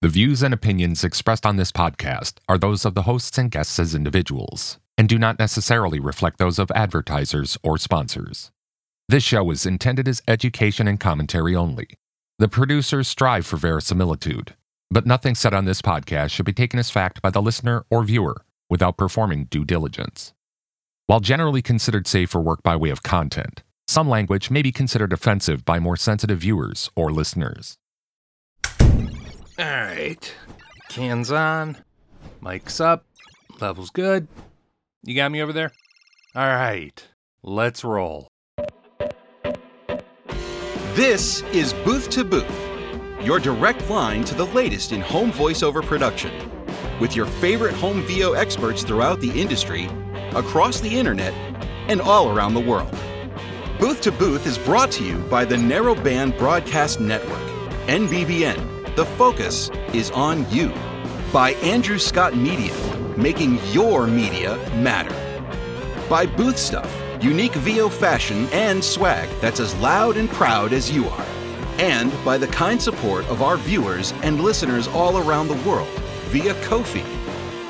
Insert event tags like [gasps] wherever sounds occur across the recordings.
The views and opinions expressed on this podcast are those of the hosts and guests as individuals, and do not necessarily reflect those of advertisers or sponsors. This show is intended as education and commentary only. The producers strive for verisimilitude, but nothing said on this podcast should be taken as fact by the listener or viewer without performing due diligence. While generally considered safe for work by way of content, some language may be considered offensive by more sensitive viewers or listeners. All right. Cans on. Mic's up. Level's good. You got me over there? All right. Let's roll. This is Booth to Booth, your direct line to the latest in home voiceover production, with your favorite home VO experts throughout the industry, across the internet, and all around the world. Booth to Booth is brought to you by the Narrowband Broadcast Network, NBBN. The focus is on you. By Andrew Scott Media, making your media matter. By Booth Stuff, unique VO fashion and swag that's as loud and proud as you are. And by the kind support of our viewers and listeners all around the world via Ko-fi.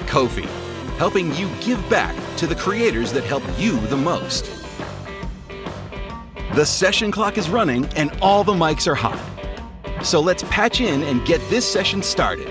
Ko-fi, helping you give back to the creators that help you the most. The session clock is running and all the mics are hot. So let's patch in and get this session started.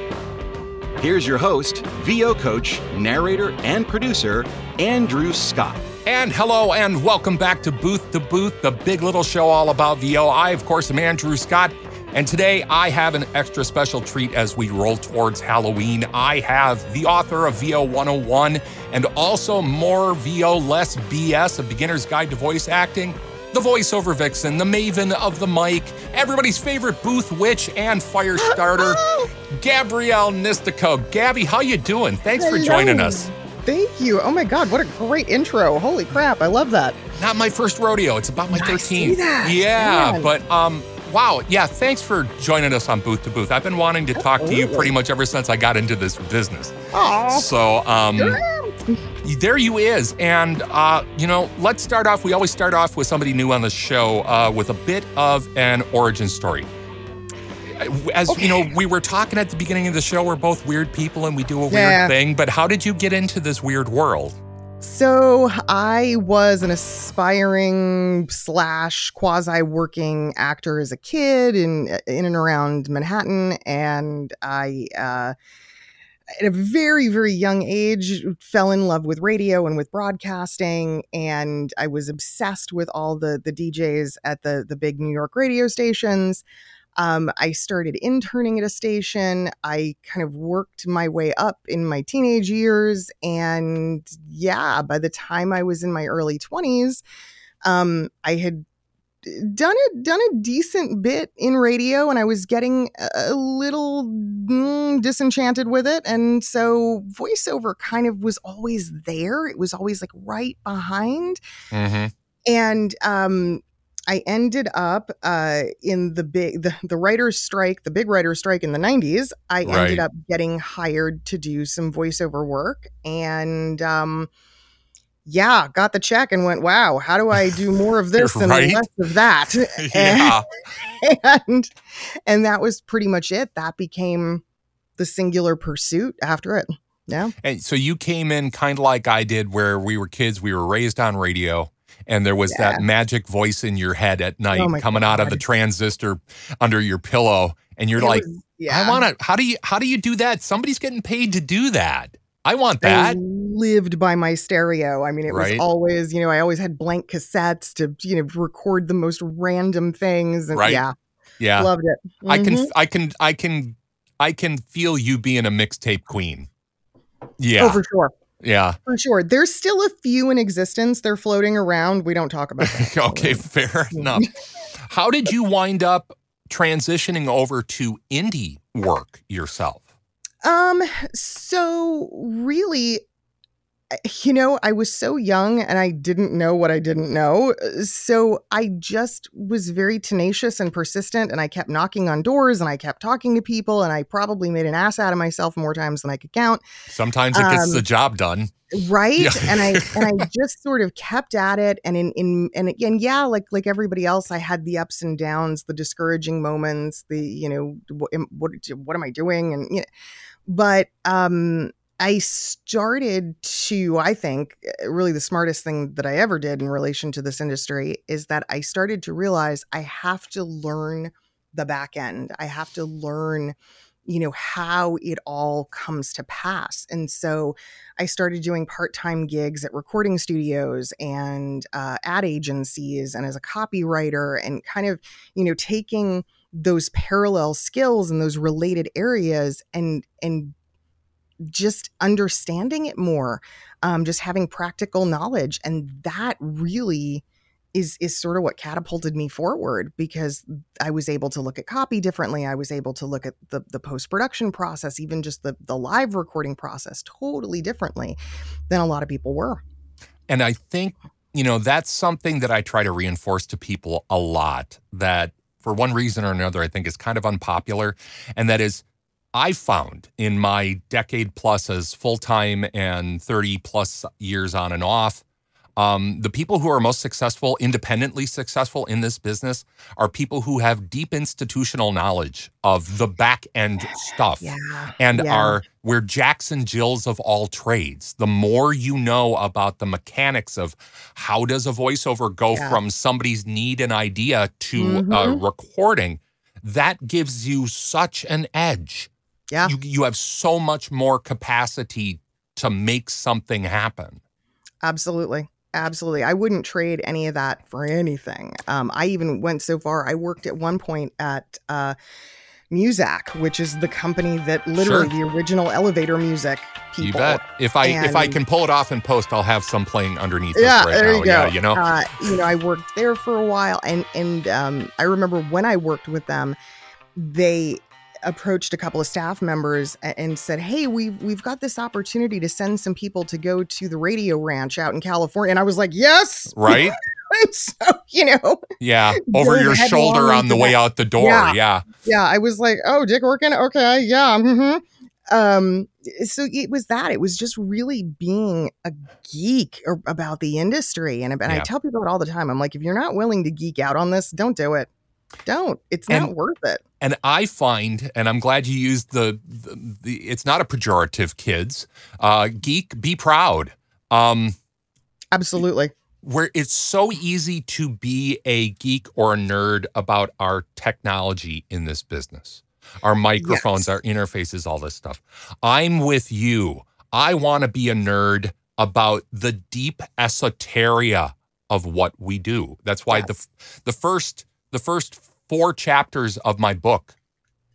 Here's your host, VO coach, narrator, and producer, Andrew Scott. And hello and welcome back to Booth to Booth, the big little show all about VO. I, of course, am Andrew Scott. And today I have an extra special treat as we roll towards Halloween. I have the author of VO 101 and also more VO, less BS, a beginner's guide to voice acting, the voiceover vixen, the maven of the mic, everybody's favorite booth witch and fire [gasps] starter, Gabrielle Nistico. Gabby, how you doing? Thanks for joining us. Thank you. Oh my God, what a great intro. Holy crap, I love that. Not my first rodeo. It's about my I 13th. see that. Yeah, Man. but um wow, yeah, thanks for joining us on Booth to Booth. I've been wanting to talk to you pretty much ever since I got into this business. Oh, So, um there you is. And uh, you know, let's start off. We always start off with somebody new on the show uh, with a bit of an origin story. As you know, we were talking at the beginning of the show, we're both weird people and we do a Yeah. weird thing. But how did you get into this weird world? So I was an aspiring slash quasi working actor as a kid in in and around Manhattan, and I. Uh, at a very very young age fell in love with radio and with broadcasting and i was obsessed with all the the djs at the the big new york radio stations. Um, i started interning at a station. I kind of worked my way up in my teenage years and yeah by the time i was in my early 20s um, i had done a done a decent bit in radio and I was getting a- little mm, disenchanted with it and so voiceover kind of was always there it was always like right behind Mm-hmm. and um I ended up uh, in the big the, the writers strike, the big writers strike in the 90s. I Right. ended up getting hired to do some voiceover work and um yeah, got the check and went, wow, how do I do more of [laughs] this and Right. less of that? [laughs] [laughs] yeah. and and that was pretty much it. That became the singular pursuit after it. Yeah. And so you came in kind of like I did, where we were kids, we were raised on radio, and there was that magic voice in your head at night Oh coming out of the transistor under your pillow, and you're It like, was- yeah. I want to. How do you? How do you do that? Somebody's getting paid to do that. I want that. I lived by my stereo. I mean, it Right. was always, you know, I always had blank cassettes to, you know, record the most random things. And Right. yeah, Yeah, loved it. I can. Mhm. I can. I can. I can feel you being a mixtape queen. Yeah. Oh, Yeah, for sure. yeah. For sure. There's still a few in existence. They're floating around. We don't talk about them. [laughs] okay, fair enough. How did you wind up transitioning over to indie work yourself? Um, so really, you know, I was so young and I didn't know what I didn't know. So I just was very tenacious and persistent and I kept knocking on doors and I kept talking to people and I probably made an ass out of myself more times than I could count. Sometimes it gets um, the job done. Right. Yeah. and I and I [laughs] just sort of kept at it and in in and again, yeah, like like everybody else, I had the ups and downs, the discouraging moments, the, you know, what what, what am I doing? And you know, but um I started to, I think, eh, really the smartest thing that I ever did in relation to this industry is that I started to realize I have to learn the back end. I have to learn, you know, how it all comes to pass. And so I started doing part time gigs at recording studios and uh, ad agencies and as a copywriter and kind of, you know, taking those parallel skills and those related areas and and just understanding it more, um, just having practical knowledge, and that really is is sort of what catapulted me forward because I was able to look at copy differently. I was able to look at the the post production process, even just the the live recording process, totally differently than a lot of people were. And I think you know that's something that I try to reinforce to people a lot. That for one reason or another, I think is kind of unpopular, and that is I found in my decade plus as full time and 30 plus years on and off, um, the people who are most successful, independently successful in this business, are people who have deep institutional knowledge of the back end stuff yeah, and yeah. are we're Jackson Jills of all trades. The more you know about the mechanics of how does a voiceover go yeah. from somebody's need and idea to mm-hmm. a recording, that gives you such an edge yeah. You, you have so much more capacity to make something happen. Absolutely. Absolutely. I wouldn't trade any of that for anything. Um, I even went so far, I worked at one point at uh, Muzak, which is the company that literally sure. the original elevator music people. You bet. If I and, if I can pull it off in post, I'll have some playing underneath. Yeah, right there now. you go. Yeah, you know. Uh, you know, I worked there for a while, and and um, I remember when I worked with them, they approached a couple of staff members and said, "Hey, we've we've got this opportunity to send some people to go to the radio ranch out in California." And I was like, "Yes!" Right. [laughs] so you know, yeah, [laughs] over your shoulder on the way out the door. Yeah. yeah, yeah. I was like, "Oh, Dick Orkin? Okay, yeah." Mm-hmm. Um, so it was that. It was just really being a geek about the industry, and, and yeah. I tell people it all the time. I'm like, if you're not willing to geek out on this, don't do it. Don't. It's and, not worth it. And I find, and I'm glad you used the, the, the it's not a pejorative, kids. Uh, geek, be proud. Um, Absolutely. Where it's so easy to be a geek or a nerd about our technology in this business, our microphones, yes. our interfaces, all this stuff. I'm with you. I want to be a nerd about the deep esoteria of what we do. That's why yes. the the first the first four chapters of my book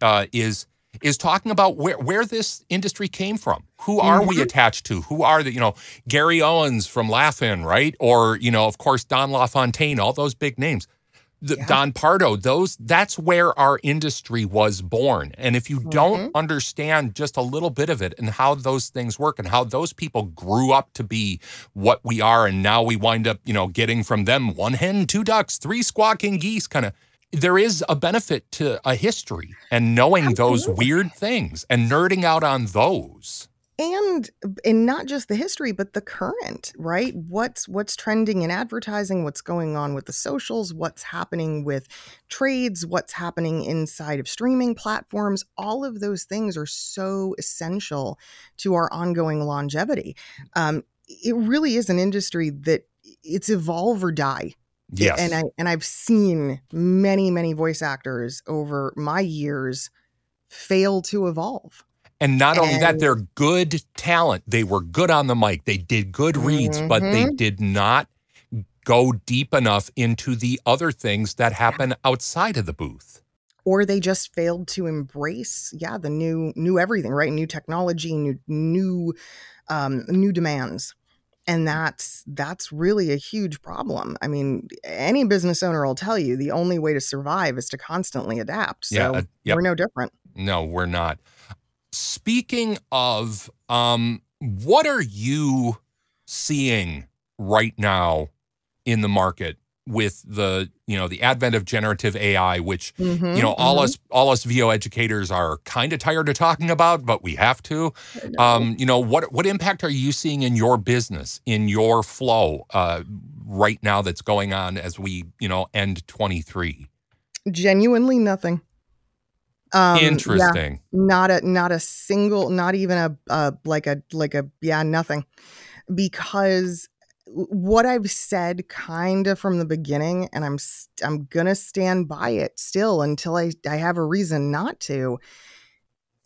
uh, is is talking about where where this industry came from. Who are mm-hmm. we attached to? Who are the you know Gary Owens from Laugh-In, right? Or you know, of course, Don LaFontaine, all those big names. The, yeah. Don Pardo, those that's where our industry was born. And if you mm-hmm. don't understand just a little bit of it and how those things work and how those people grew up to be what we are, and now we wind up, you know, getting from them one hen, two ducks, three squawking geese, kind of there is a benefit to a history and knowing Absolutely. those weird things and nerding out on those and and not just the history but the current right what's what's trending in advertising what's going on with the socials what's happening with trades what's happening inside of streaming platforms all of those things are so essential to our ongoing longevity um, it really is an industry that it's evolve or die Yes. And I and I've seen many, many voice actors over my years fail to evolve. And not and, only that, they're good talent. They were good on the mic. They did good reads, mm-hmm. but they mm-hmm. did not go deep enough into the other things that happen outside of the booth. Or they just failed to embrace, yeah, the new new everything, right? New technology, new new um, new demands and that's that's really a huge problem i mean any business owner will tell you the only way to survive is to constantly adapt so yeah, uh, yep. we're no different no we're not speaking of um what are you seeing right now in the market with the you know the advent of generative AI, which Mhm, you know all mhm. us all us VO educators are kind of tired of talking about, but we have to. Um, you know what what impact are you seeing in your business, in your flow uh, right now that's going on as we you know end twenty three? genuinely nothing. Um, yeah, Interesting. not a not a single, not even a uh like a like a yeah nothing, because what I've said kind of from the beginning, and I'm I'm gonna stand by it still until I I have a reason not to.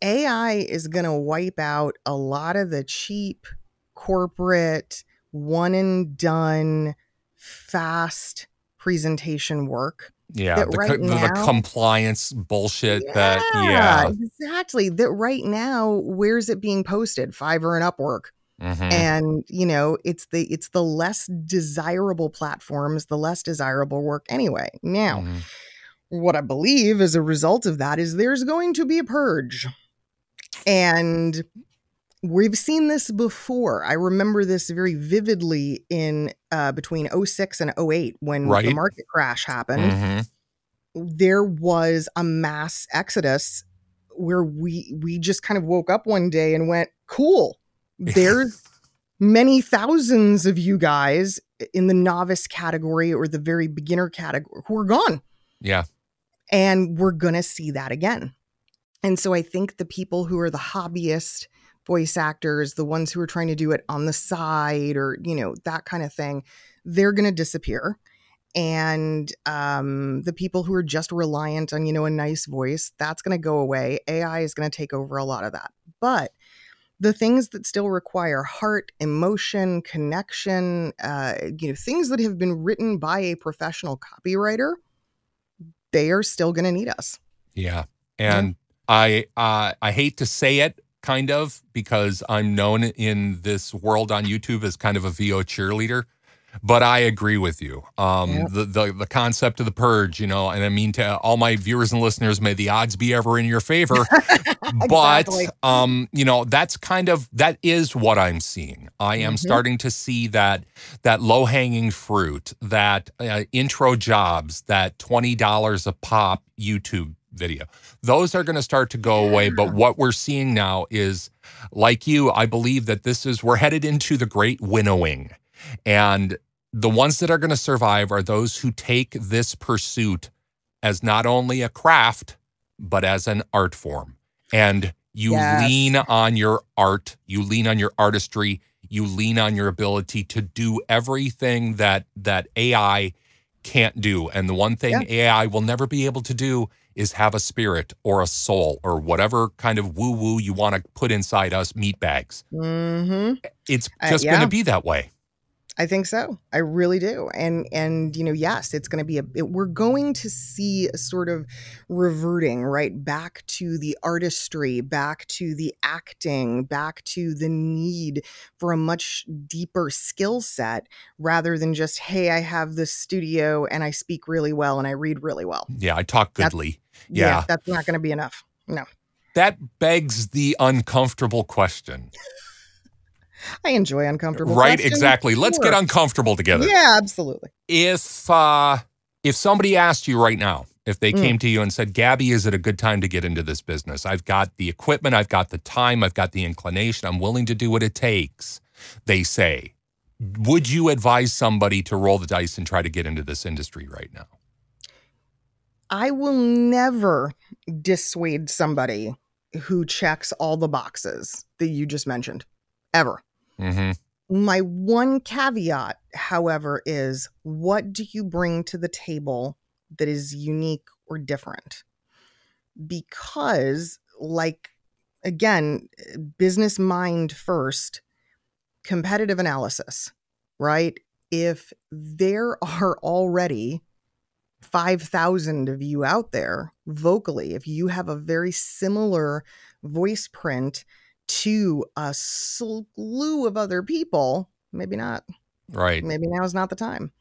AI is gonna wipe out a lot of the cheap corporate one and done fast presentation work Yeah, that the, right co- the, the compliance bullshit that yeah. exactly. That right now, where's it being posted? Fiverr and Upwork. Mhm. And you know, it's the it's the less desirable platforms, the less desirable work anyway. Now, Mhm. what I believe as a result of that is there's going to be a purge. And we've seen this before. I remember this very vividly in uh, between 06 and 08 when the market crash happened Mhm. there was a mass exodus where we we just kind of woke up one day and went cool. There's many thousands of you guys in the novice category or the very beginner category who are gone. Yeah. and we're going to see that again. And so i think the people who are the hobbyist voice actors the ones who are trying to do it on the side or you know that kind of thing they're going to disappear. And um, the people who are just reliant on you know a nice voice that's going to go away. Ai is going to take over a lot of that. But the things that still require heart emotion connection uh, you know things that have been written by a professional copywriter they are still going to need us. Yeah. And I uh, I hate to say it kind of because I'm known in this world on YouTube as kind of a VO cheerleader, but I agree with you. Um Yep. the, the the concept of the purge, you know, and I mean to all my viewers and listeners, may the odds be ever in your favor. [laughs] but Exactly. um, you know, that's kind of that is what I'm seeing. I am Mhm. starting to see that that low hanging fruit, that uh, intro jobs, that twenty dollars a pop YouTube video. Those are going to start to go away. But what we're seeing now is, like you, I believe that this is we're headed into the great winnowing, and the ones that are going to survive are those who take this pursuit as not only a craft but as an art form and you Yes. lean on your art you lean on your artistry you lean on your ability to do everything that that ai can't do and the one thing ai will never be able to do is have a spirit or a soul or whatever kind of woo woo you want to put inside us meat bags hmm it's Uh, just going to be that way I think so. I really do. And and you know, yes, it's going to be a it, we're going to see a sort of reverting right back to the artistry, back to the acting, back to the need for a much deeper skill set rather than just hey, I have this studio and I speak really well and I read really well. yeah i talk That's- goodly Yeah. that's not going to be enough. No. that begs the uncomfortable question I enjoy uncomfortable right questions, exactly let's get uncomfortable together Yeah, absolutely. if uh if somebody asked you right now if they Mm. came to you and said gabby is it a good time to get into this business i've got the equipment i've got the time i've got the inclination i'm willing to do what it takes they say would you advise somebody to roll the dice and try to get into this industry right now I will never dissuade somebody who checks all the boxes that you just mentioned, ever. mm-hmm. My one caveat, however, is what do you bring to the table that is unique or different? Because, like, again, business mind first, competitive analysis, right? If there are already 5,000 of you out there vocally, if you have a very similar voice print to a slew of other people, maybe not. right Maybe now is not the time.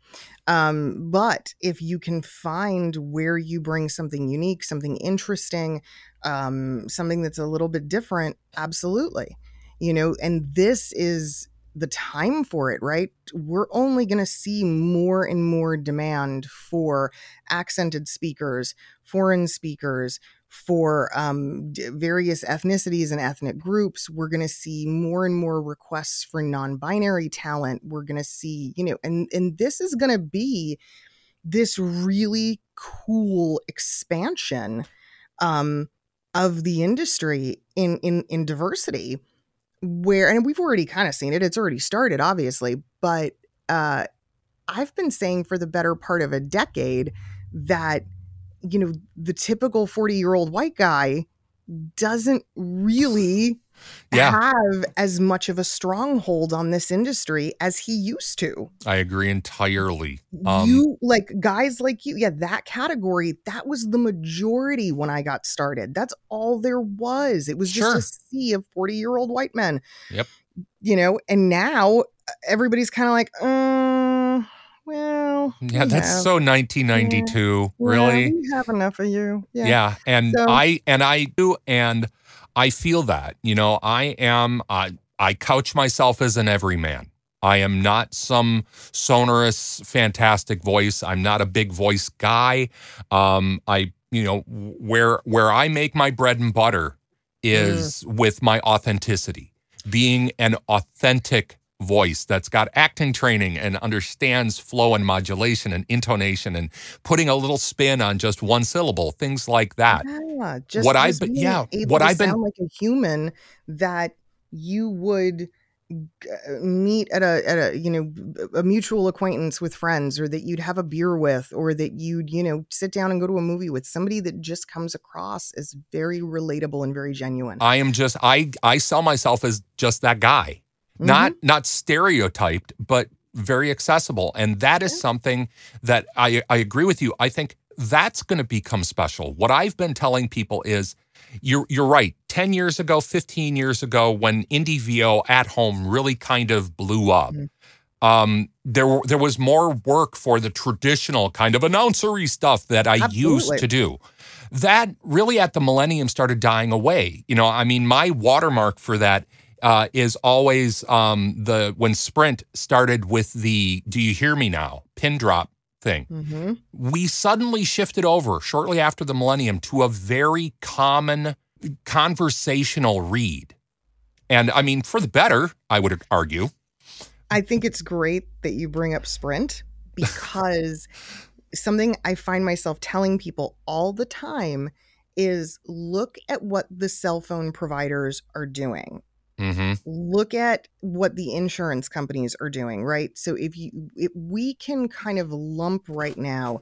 Um, but if you can find where you bring something unique, something interesting, um, something that's a little bit different, absolutely. You know, and this is the time for it, right? We're only going to see more and more demand for accented speakers, foreign speakers, for um, various ethnicities and ethnic groups. We're going to see more and more requests for non-binary talent. We're going to see, you know, and and this is going to be this really cool expansion um, of the industry in in in diversity where and we've already kind of seen it it's already started obviously but uh i've been saying for the better part of a decade that you know the typical 40 year old white guy doesn't really Yeah. have as much of a stronghold on this industry as he used to I agree entirely. Um, you like guys like you yeah that category that was the majority when i got started that's all there was it was just Sure. a sea of 40 year old white men Yep. you know and now uh, everybody's kind of like uh, well yeah, we that's have- so 1992. yeah, really? we have enough of you yeah, yeah, and So- i and i do and i feel that you know i am i i couch myself as an everyman. I am not some sonorous fantastic voice. I'm not a big voice guy. Um i you know where where i make my bread and butter is with my authenticity. Being an authentic voice that's got acting training and understands flow and modulation and intonation and putting a little spin on just one syllable things like that Yeah, just What I've been- yeah, able what to I've been- sound like a human that you would uh, meet at a at a you know a mutual acquaintance with friends or that you'd have a beer with or that you'd you know sit down and go to a movie with somebody that just comes across as very relatable and very genuine I am just I I sell myself as just that guy. Not not stereotyped, but very accessible. And that is something that I I agree with you. I think that's going to become special. What I've been telling people is you're you're right. 10 years ago, 15 years ago when indie VO at home really kind of blew up. Um, there were- there was more work for the traditional kind of announcery stuff that I used to do. That really at the millennium started dying away. You know, I mean, my watermark for that uh, is always um, the when Sprint started with the "Do you hear me now?" pin drop thing. hmm We suddenly shifted over shortly after the millennium to a very common conversational read, and I mean, for the better, I would argue. I think it's great that you bring up Sprint because [laughs] something I find myself telling people all the time is look at what the cell phone providers are doing. Hmm Look at what the insurance companies are doing, right? So if you if we can kind of lump right now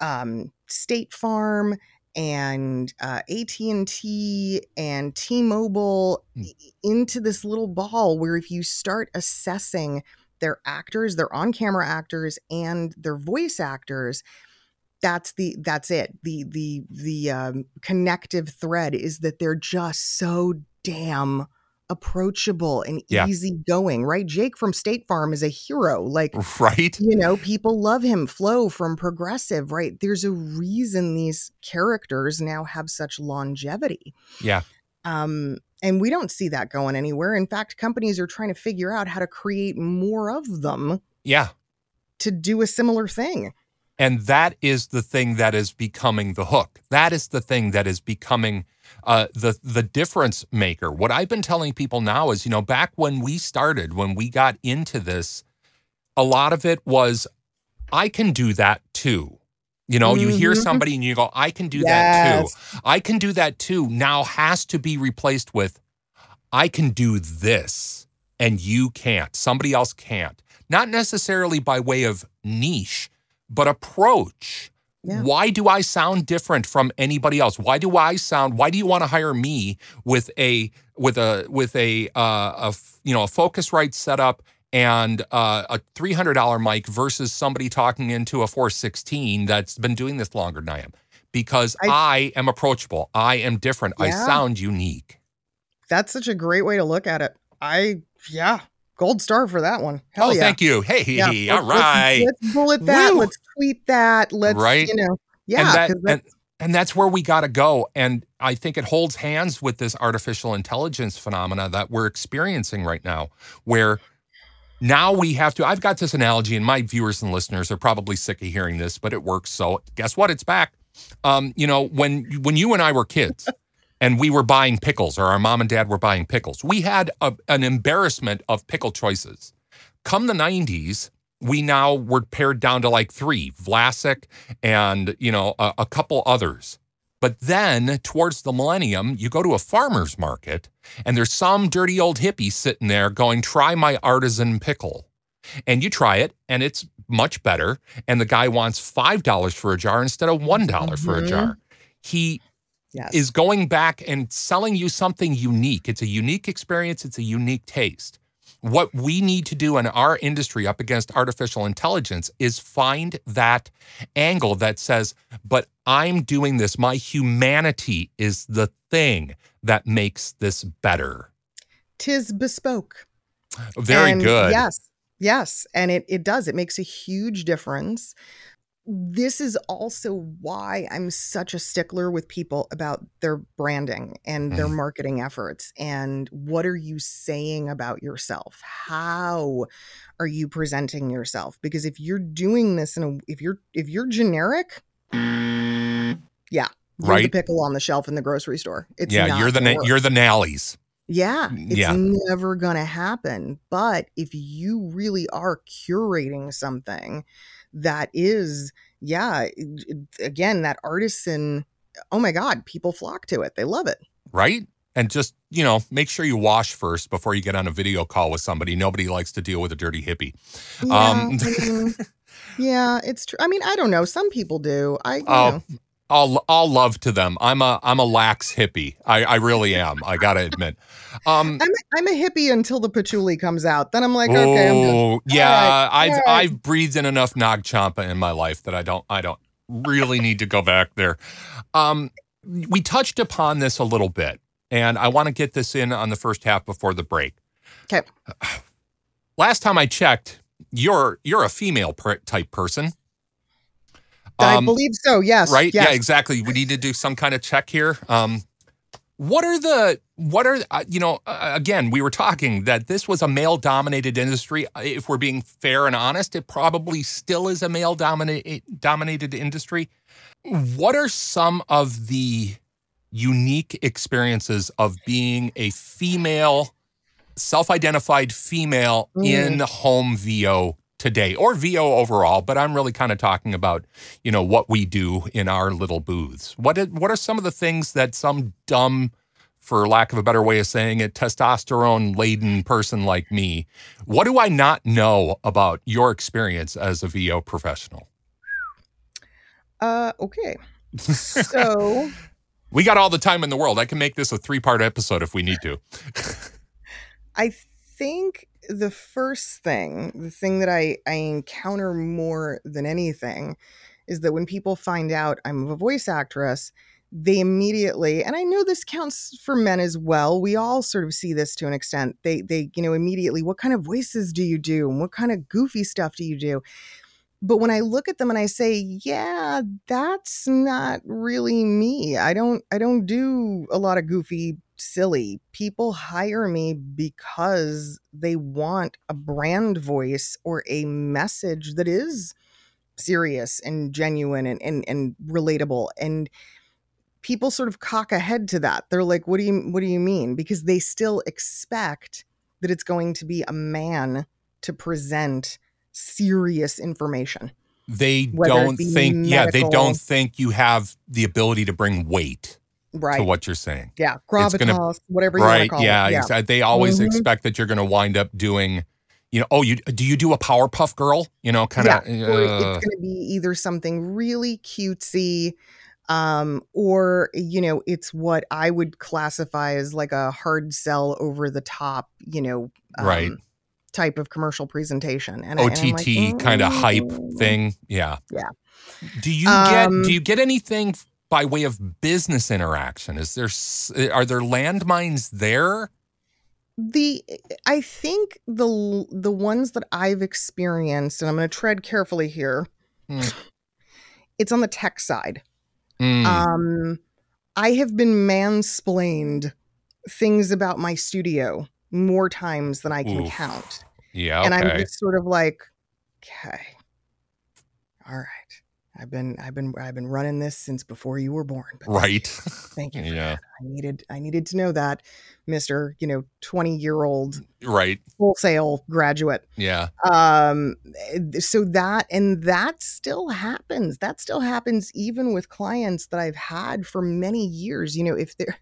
um, State Farm and uh, AT&T and T-Mobile i- into this little ball where if you start assessing their actors, their on-camera actors and their voice actors, that's the that's it. The the the um, connective thread is that they're just so damn approachable and Yeah. easygoing, right? Jake from State Farm is a hero. Like [laughs] Right? you know, people love him. Flo from Progressive, right? There's a reason these characters now have such longevity. Yeah. Um, and we don't see that going anywhere. In fact, companies are trying to figure out how to create more of them Yeah. to do a similar thing. And that is the thing that is becoming the hook. That is the thing that is becoming uh, the the difference maker. What I've been telling people now is, you know, back when we started, when we got into this, a lot of it was, I can do that too. You know, you hear Mhm. somebody and you go, I can do that too. I can do that too. Now has to be replaced with, I can do this and you can't. Somebody else can't. Not necessarily by way of niche, but approach. Yeah. Why do I sound different from anybody else? Why do I sound? Why do you want to hire me with a with a with a uh, a you know a Focusrite setup and uh, a three hundred dollar mic versus somebody talking into a four sixteen that's been doing this longer than I am? Because I, I- am approachable. I am different. I sound unique. That's such a great way to look at it. I, yeah, gold star for that one. Hell oh, yeah. thank you. Hey, Yeah, all let's- let's- Let's, bullet that. Woo. Let's tweet that. Let's, Right. you know, yeah. and that- and, and that's where we got to go and i think it holds hands with this artificial intelligence phenomena that we're experiencing right now where now we have to. I've got this analogy, and my viewers and listeners are probably sick of hearing this, but it works. So guess what? It's back. Um, you know, when when you and I were kids, [laughs] and we were buying pickles, or our mom and dad were buying pickles, we had a, an embarrassment of pickle choices. Come the '90s, we now were pared down to like three: Vlasic and you know a, a couple others. But then towards the millennium, you go to a farmer's market and there's some dirty old hippie sitting there going, try my artisan pickle. And you try it and it's much better. And the guy wants $5 for a jar instead of $1 for a Mhm. jar. He Yes. is going back and selling you something unique. It's a unique experience, it's a unique taste. What we need to do in our industry up against artificial intelligence is find that angle that says, but I'm doing this. My humanity is the thing that makes this better. Tis bespoke. Very And good. Yes. Yes. And it, it does. It makes a huge difference. This is also why I'm such a stickler with people about their branding and their Mhm. marketing efforts. And what are you saying about yourself? How are you presenting yourself? Because if you're doing this in a if you're if you're generic, yeah, you're the Right. pickle on the shelf in the grocery store. It's yeah, you're the na- you're the Nalley's. Yeah, it's Yeah. never going to happen. But if you really are curating something that is, yeah, it- it- again, that artisan, oh my God, people flock to it. They love it. right? And just, you know, make sure you wash first before you get on a video call with somebody. Nobody likes to deal with a dirty hippie. Yeah, Um, I mean, [laughs] yeah, it's true. I mean, I don't know. Some people do. I, you Oh, know, all all love to them. I'm a I'm a lax hippie. I, I really am. I gotta admit. Um [laughs] I'm, a, I'm a hippie until the patchouli comes out. Then I'm like, okay, I'm oh, yeah, right, I've right. I've breathed in enough Nag Champa in my life that I don't I don't really need to go back there. Um we touched upon this a little bit, and I want to get this in on the first half before the break. Okay. Last time I checked, you're you're a female per- type person. I Um, believe so. Yes. right Yes. yeah exactly we need to do some kind of check here um what are the what are uh, you know uh, again we were talking that this was a male dominated industry Uh, if we're being fair and honest it probably still is a male dominated dominated industry what are some of the unique experiences of being a female self-identified female Mm. in home VO today or VO overall, but I'm really kind of talking about, you know, what we do in our little booths. What are, what are some of the things that some dumb for lack of a better way of saying it, testosterone laden person like me, what do I not know about your experience as a VO professional? Uh, okay. [laughs] So. We got all the time in the world. I can make this a three part episode if we need to. I think the first thing, the thing that I, I encounter more than anything, is that when people find out I'm a voice actress, they immediately, and I know this counts for men as well. We all sort of see this to an extent. They they, you know, immediately, what kind of voices do you do? And what kind of goofy stuff do you do? But when I look at them and I say, yeah, that's not really me. I don't I don't do a lot of goofy silly. People hire me because they want a brand voice or a message that is serious and genuine and and, and relatable. And people sort of cock a head to that. They're like, what do you what do you mean? Because they still expect that it's going to be a man to present serious information. They don't think, yeah, they don't think you have the ability to bring weight Right. to what you're saying. yeah. it's gonna- Gravitas, whatever you want to call yeah, it. Yeah. exa- they always Mhm. expect that you're going to wind up doing you know oh you do you do a powerpuff girl you know kind of yeah, or it's going to be either something really cutesy um or you know it's what i would classify as like a hard sell over the top you know um, Right. type of commercial presentation and I- and I'm ott kind of hype "Mm." thing yeah Yeah. do you get Um, do you get anything by way of business interaction is there are there landmines there the i think the the ones that i've experienced and i'm going to tread carefully here Hmm. [sniffs] it's on the tech side Mm, Um, I have been mansplained things about my studio more times than I can Oof. count. Yeah. and I'm just sort of like, okay, all right. I've been I've been I've been running this since before you were born. Right. Thank you. [laughs] Yeah. that. I needed I needed to know that, Mister. You know, twenty year old Right. Full Sail graduate. Yeah. Um, eh, so that and that still happens. That still happens even with clients that I've had for many years. You know, if they're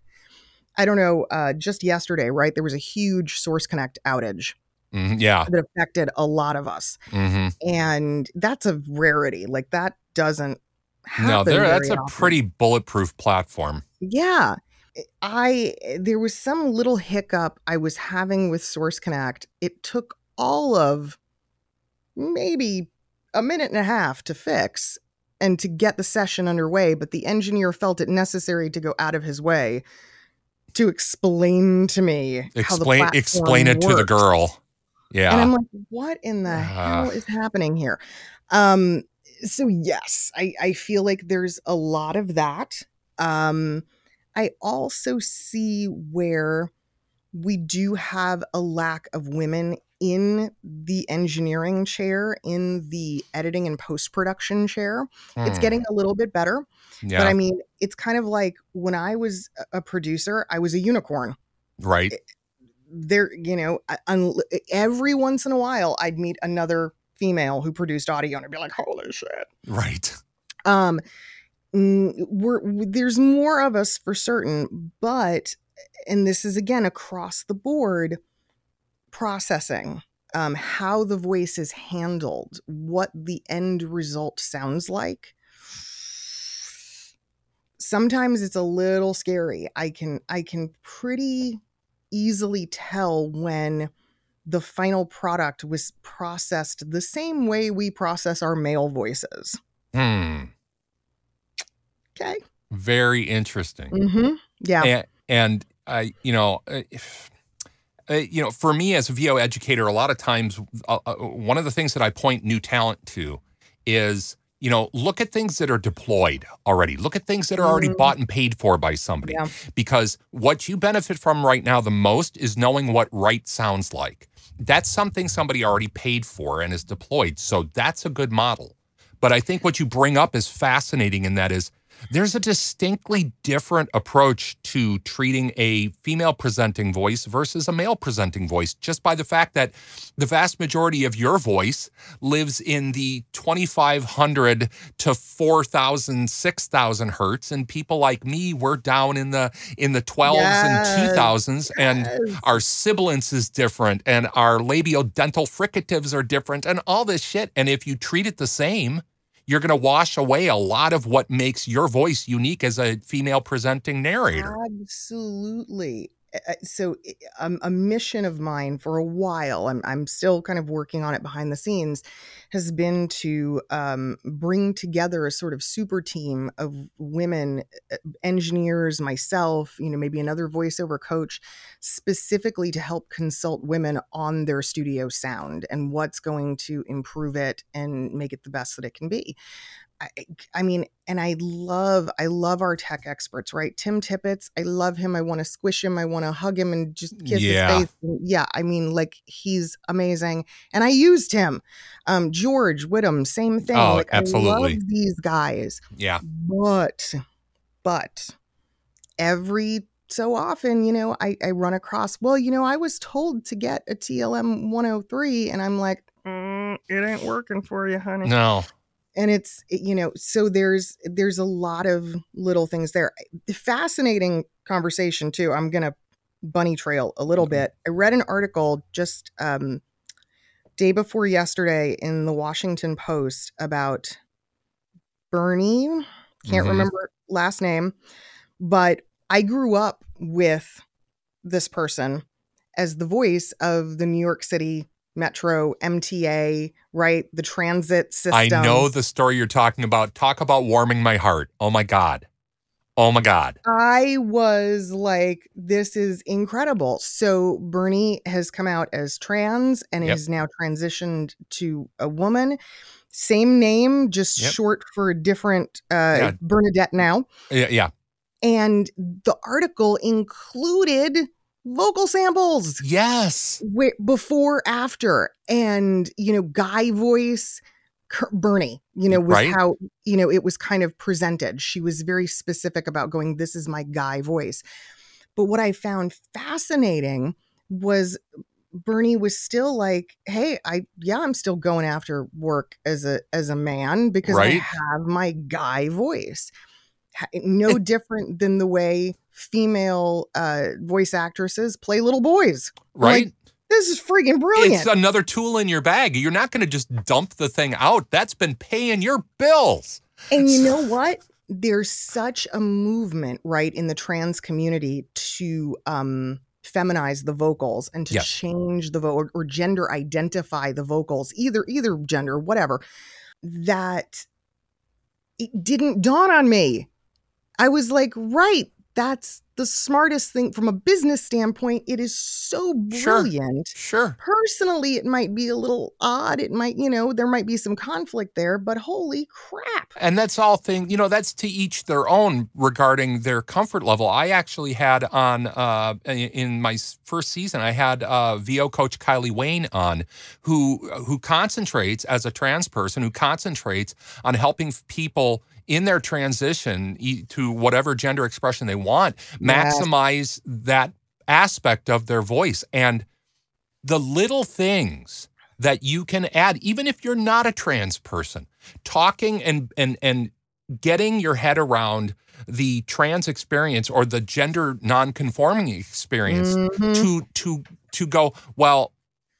I don't know, uh, just yesterday, right? There was a huge Source Connect outage Mhm, Yeah. that affected a lot of us. hmm and that's a rarity. Like that doesn't happen. No, there. That's very a pretty bulletproof platform. yeah. I there was some little hiccup I was having with Source Connect. It took all of maybe a minute and a half to fix and to get the session underway, but the engineer felt it necessary to go out of his way to explain to me how the Explain. Explain it to the girl. Yeah. And I'm like, what in the hell Ah. is happening here? Um, so yes, I, I feel like there's a lot of that. Um, I also see where we do have a lack of women in the engineering chair, in the editing and post production chair. It's Hmm. getting a little bit better, Yeah. but I mean, it's kind of like when I was a- producer, I was a unicorn right. there you know every once in a while i'd meet another female who produced audio and be like holy shit. Right. um we're there's more of us for certain but and this is again across the board processing um how the voice is handled what the end result sounds like. Sometimes it's a little scary. I can i can pretty easily tell when the final product was processed the same way we process our male voices Hmm. okay Very interesting. mm-hmm yeah and, and I, you know, if, uh, [sighs] you know, for me as a VO educator, a lot of times, uh, uh, one of the things that I point new talent to is, you know, look at things that are deployed already. Look at things that are already Mhm. bought and paid for by somebody. Yeah. Because what you benefit from right now the most is knowing what right sounds like. That's something somebody already paid for and is deployed. So that's a good model. But I think what you bring up is fascinating, and that is there's a distinctly different approach to treating a female presenting voice versus a male presenting voice, just by the fact that the vast majority of your voice lives in the 2500 to 4000, 6000 hertz. And people like me, we're down in the in the 12s Yes, and 2000s. And our sibilance is different and our labiodental fricatives are different and all this shit. And if you treat it the same, you're going to wash away a lot of what makes your voice unique as a female presenting narrator. Absolutely. So, um, a mission of mine for a while, I'm, I'm still kind of working on it behind the scenes, has been to um, bring together a sort of super team of women, engineers, myself, you know, maybe another voiceover coach, specifically to help consult women on their studio sound and what's going to improve it and make it the best that it can be. I, I mean, and I love, I love our tech experts, right? Tim Tippett, I love him. I want to squish him. I want to hug him and just kiss Yeah. his face. Yeah, I mean, like he's amazing, and I used him. Um, George Whittam, same thing. Oh, like I absolutely. love these guys, Yeah. but, but every so often, you know, I, I run across, well, you know, I was told to get a TLM 103, and I'm like, "Mm, it ain't working for you, honey No. And it's you know so there's there's a lot of little things there. Fascinating conversation too i'm gonna bunny trail a little bit. I read an article just um day before yesterday in the washington post about bernie can't Mhm. remember last name but i grew up with this person as the voice of the new york city metro mta right the transit system I know the story you're talking about. Talk about warming my heart. Oh my God. Oh my God. I was like, this is incredible. So Bernie has come out as trans and Yep. is now transitioned to a woman. Same name, just Yep. short for a different uh Yeah. Bernadette now. Yeah. yeah. And the article included vocal samples. Yes. before after and you know guy voice bernie you know was Right. how you know it was kind of presented. She was very specific about going this is my guy voice. But what i found fascinating was bernie was still like hey i yeah i'm still going after work as a as a man because i have my guy voice. No different than the way female uh voice actresses play little boys Right. Like, this is freaking brilliant. It's another tool in your bag. You're not going to just dump the thing out. That's been paying your bills. and you know what? There's such a movement, right, in the trans community to um feminize the vocals and to Yes. change the vote or, or gender identify the vocals, either either gender, whatever. That it didn't dawn on me. I was like, right, that's the smartest thing from a business standpoint. It is so brilliant. Sure. sure. personally it might be a little odd it might you know there might be some conflict there but holy crap And that's all thing, you know, that's to each their own regarding their comfort level. I actually had on uh in- in my first season, I had uh VO coach Kylie Wayne on who who concentrates as a trans person who concentrates on helping people in their transition to whatever gender expression they want Yes. maximize that aspect of their voice and the little things that you can add even if you're not a trans person talking and and and getting your head around the trans experience or the gender non-conforming experience Mhm. to to to go well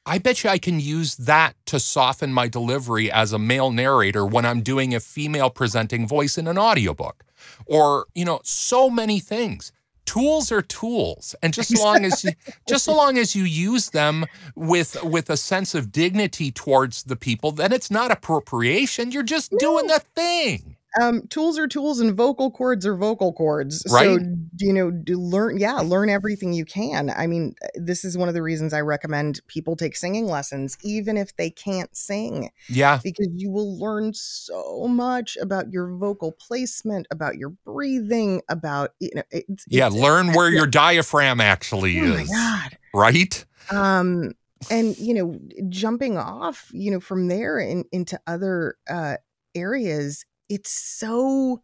i bet you i can use that to soften my delivery as a male narrator when i'm doing a female presenting voice in an audiobook. Or you know so many things. Tools are tools. And just so [laughs] long as you just so long as you use them with with a sense of dignity towards the people then it's not appropriation. You're just doing the thing um tools are tools and vocal cords are vocal cords. Right. so you know do learn yeah learn everything you can. I mean uh, this is one of the reasons i recommend people take singing lessons even if they can't sing yeah. because you will learn so much about your vocal placement about your breathing about you know it's, yeah it's- learn where your diaphragm actually is. oh my is god. right? Um and you know jumping off you know from there in, into other uh areas it's so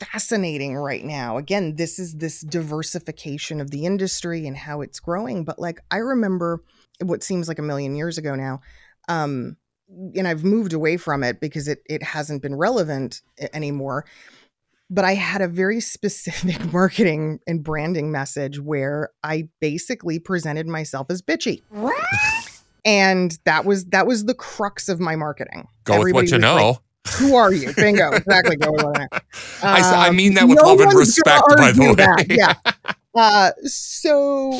fascinating right now again this is this diversification of the industry and how it's growing but like i remember what seems like a million years ago now um and i've moved away from it because it it hasn't been relevant anymore but I had a very [laughs] specific marketing and branding message where I basically presented myself as bitchy. And that was that was the crux of my marketing. go with what you know like, Who are you? Bingo. Exactly. Go with what I. I Um, mean that with no love and respect, by the way. that, Yeah. [laughs] Uh, so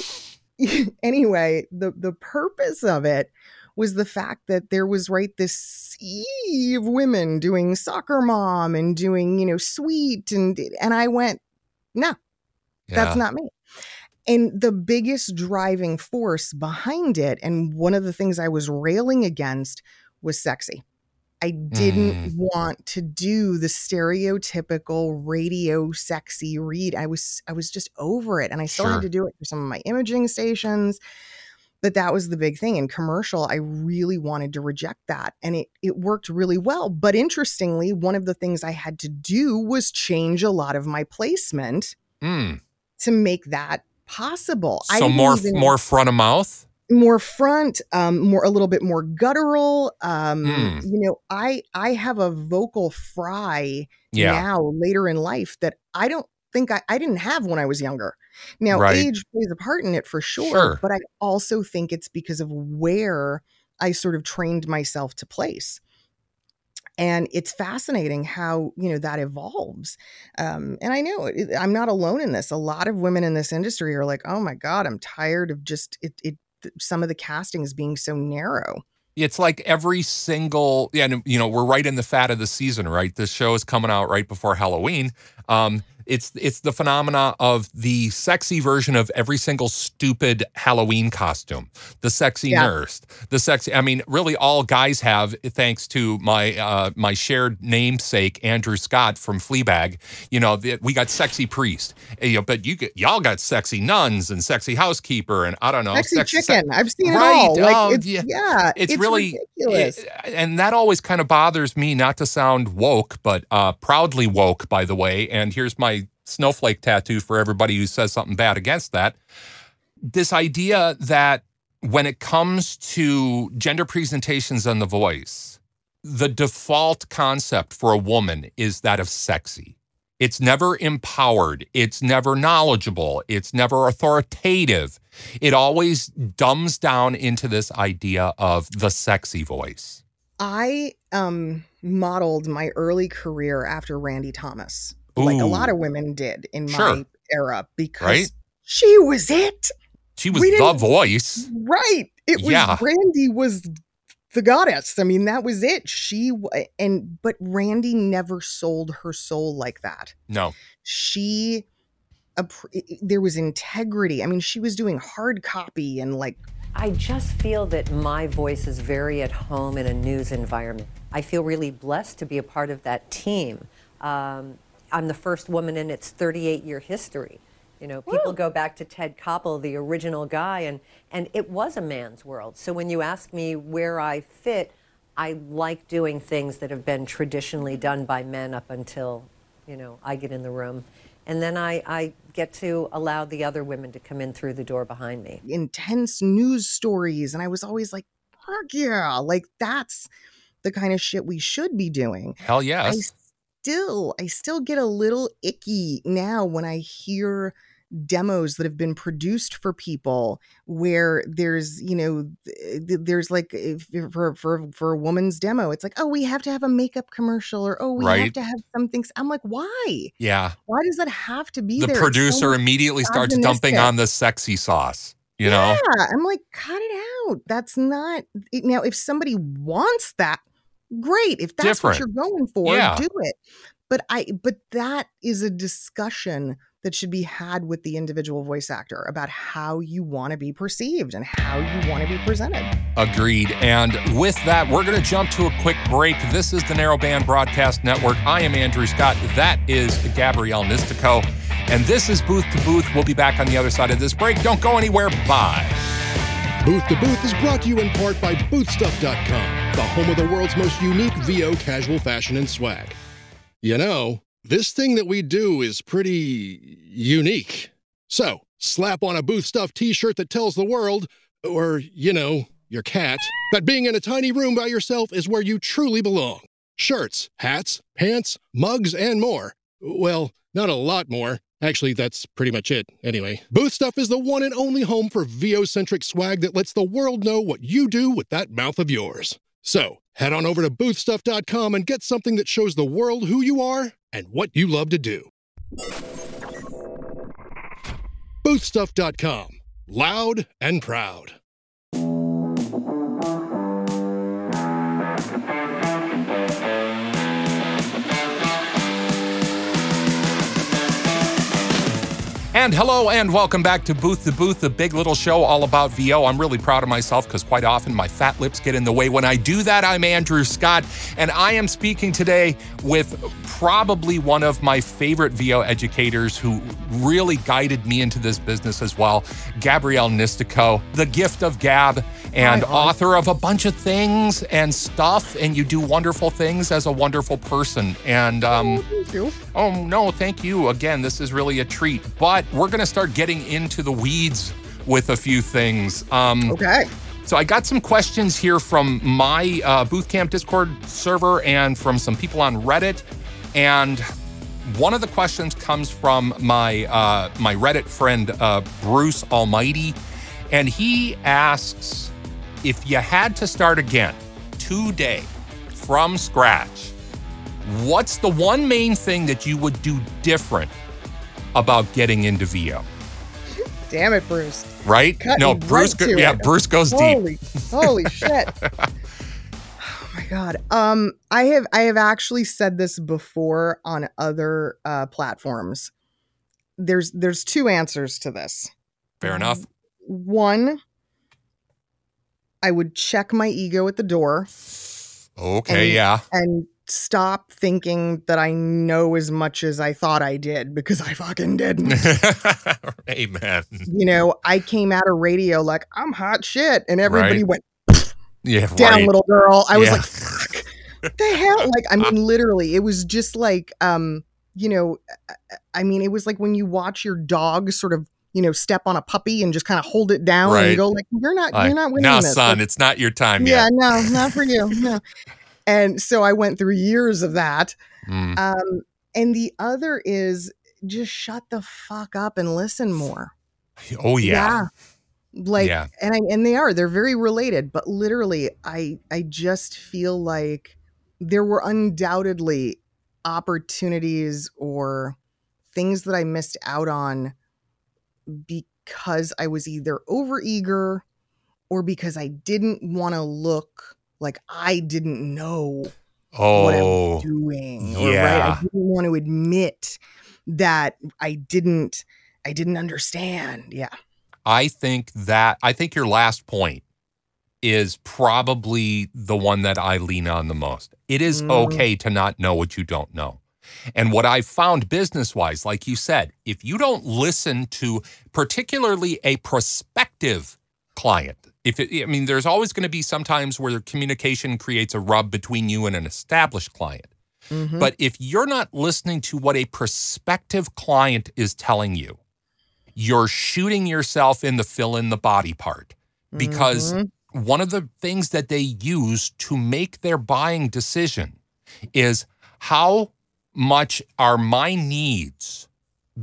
[laughs] anyway, the the purpose of it was the fact that there was right this sea of women doing soccer mom and doing you know sweet and and I went no that's not me. And the biggest driving force behind it, and one of the things I was railing against was sexy. I didn't want to do the stereotypical radio sexy read. I was I was just over it. And I still Sure. had to do it for some of my imaging stations. But that was the big thing. In commercial, I really wanted to reject that. And it it worked really well. But interestingly, one of the things I had to do was change a lot of my placement Mm. to make that possible. I so more even- more front of mouth more front, um, more a little bit more guttural. Um, Mm. You know, I I have a vocal fry yeah now later in life that I don't think I, I didn't have when I was younger. Now, Right. age plays a part in it for sure, Sure. but I also think it's because of where I sort of trained myself to place. And it's fascinating how you know that evolves, um, and I know it, I'm not alone in this. A lot of women in this industry are like, "Oh my god, I'm tired of just it." it some of the castings being so narrow. it's like every single yeah and you know we're right in the fat of the season right this show is coming out right before halloween Um, it's it's the phenomena of the sexy version of every single stupid Halloween costume. The sexy Yeah. nurse, the sexy. I mean, really, all guys have, thanks to my uh, my shared namesake Andrew Scott from Fleabag. You know, the, we got sexy priest, Uh, you know, but you get, y'all got sexy nuns and sexy housekeeper, and I don't know, Sexy sexy- chicken. I've seen Right. it all. Like Oh, it's, yeah. yeah. it's, really ridiculous. it- and that always kind of bothers me not to sound woke but uh proudly woke by the way and here's my snowflake tattoo for everybody who says something bad against that. This idea that when it comes to gender presentations on the voice the default concept for a woman is that of sexy. It's never empowered. It's never knowledgeable. It's never authoritative. It always dumbs down into this idea of the sexy voice. I um modeled my early career after Randy Thomas. Like a lot of women did in my era because Right. she was it. She was We the voice. Right. It was Yeah. Randy was the goddess. I mean, that was it. She and but Randy never sold her soul like that. No. She appr- i- i- there was integrity. I mean, she was doing hard copy and like I just feel that my voice is very at home in a news environment. I feel really blessed to be a part of that team. Um, I'm the first woman in its 38 year history. You know, people go back to Ted Koppel, the original guy, and, and it was a man's world. So when you ask me where I fit, I like doing things that have been traditionally done by men up until, you know, I get in the room. And then I, I get to allow the other women to come in through the door behind me. intense news stories and I was always like, "Fuck yeah." Like that's the kind of shit we should be doing. Hell I yes. Still I still get a little icky now when I hear demos that have been produced for people where there's you know th- th- there's like for for for a woman's demo it's like oh we have to have a makeup commercial or oh we have to have something i'm like why yeah. why does that have to be The there It's so producer immediately starts dumping on the sexy sauce. You know? yeah, I'm like, cut it out. That's not now. If somebody wants that, great. If that's Different. what you're going for, Yeah. do it. But I, but that is a discussion that should be had with the individual voice actor about how you want to be perceived and how you want to be presented. Agreed. And with that, we're going to jump to a quick break. This is the Narrowband Broadcast Network. I am Andrew Scott. That is Gabrielle Nistico. And this is Booth to Booth. We'll be back on the other side of this break. Don't go anywhere. Bye. Booth to Booth is brought to you in part by Boothstuff.com, the home of the world's most unique VO casual fashion and swag. You know, this thing that we do is pretty unique. So, slap on a Booth Stuff t shirt that tells the world, or, you know, your cat, that being in a tiny room by yourself is where you truly belong. Shirts, hats, pants, mugs, and more. Well, not a lot more. Actually, that's pretty much it, anyway. Booth Stuff is the one and only home for VO centric swag that lets the world know what you do with that mouth of yours. So, head on over to boothstuff.com and get something that shows the world who you are and what you love to do. Boothstuff.com. Loud and proud. And hello and welcome back to Booth to Booth, the big little show all about VO. I'm really proud of myself because quite often my fat lips get in the way. When I do that, I'm Andrew Scott, and I am speaking today with probably one of my favorite VO educators who really guided me into this business as well, Gabrielle Nistico, the gift of Gab, and author of a bunch of things and stuff. And you do wonderful things as a wonderful person. And um, Oh, thank you. Oh, no, thank you. Again, this is really a treat. But we're to start getting into the weeds with a few things. Um, Okay. so I got some questions here from my uh, Boothcamp Discord server and from some people on Reddit. And one of the questions comes from my uh, my Reddit friend uh, Bruce Almighty, and he asks if you had to start again today from scratch, what's the one main thing that you would do different about getting into VO? Damn it, Bruce. Right? Cutting no, right Bruce. go- yeah, it. Bruce goes deep. Holy, holy [laughs] shit. Oh my God. Um, I have I have actually said this before on other uh, platforms. There's there's two answers to this. Fair enough. One, I would check my ego at the door Okay, And- yeah. and stop thinking that I know as much as I thought I did because I fucking didn't. [laughs] Amen. you know, I came out of radio like I'm hot shit, and everybody Right. went Yeah, [laughs] down, right. little girl. I was Yeah. like, fuck, the hell? Like, I mean, [laughs] literally, it was just like, um, you know, I mean, it was like when you watch your dog sort of, you know, step on a puppy and just kind of hold it down Right. and go like, you're not, Like, you're not winning this. son, Like, it's not your time yeah, yet. no, not for you, [laughs] no. And so I went through years of that. Mm. Um, and the other is just shut the fuck up and listen more. Oh yeah. Like Yeah. and I and they are they're very related, but literally I I just feel like there were undoubtedly opportunities or things that I missed out on because I was either overeager or because I didn't want to look like I didn't know what I Oh, was doing. Or, right? yeah. I didn't want to admit that I didn't I didn't understand. Yeah. I think that I think your last point is probably the one that I lean on the most. It is Mm. okay to not know what you don't know. And what I've found business wise, like you said, if you don't listen to particularly a prospective client, if it, I mean, there's always going to be sometimes where communication creates a rub between you and an established client. Mhm. But if you're not listening to what a prospective client is telling you, you're shooting yourself in the fill in the body part because Mhm. one of the things that they use to make their buying decision is how much are my needs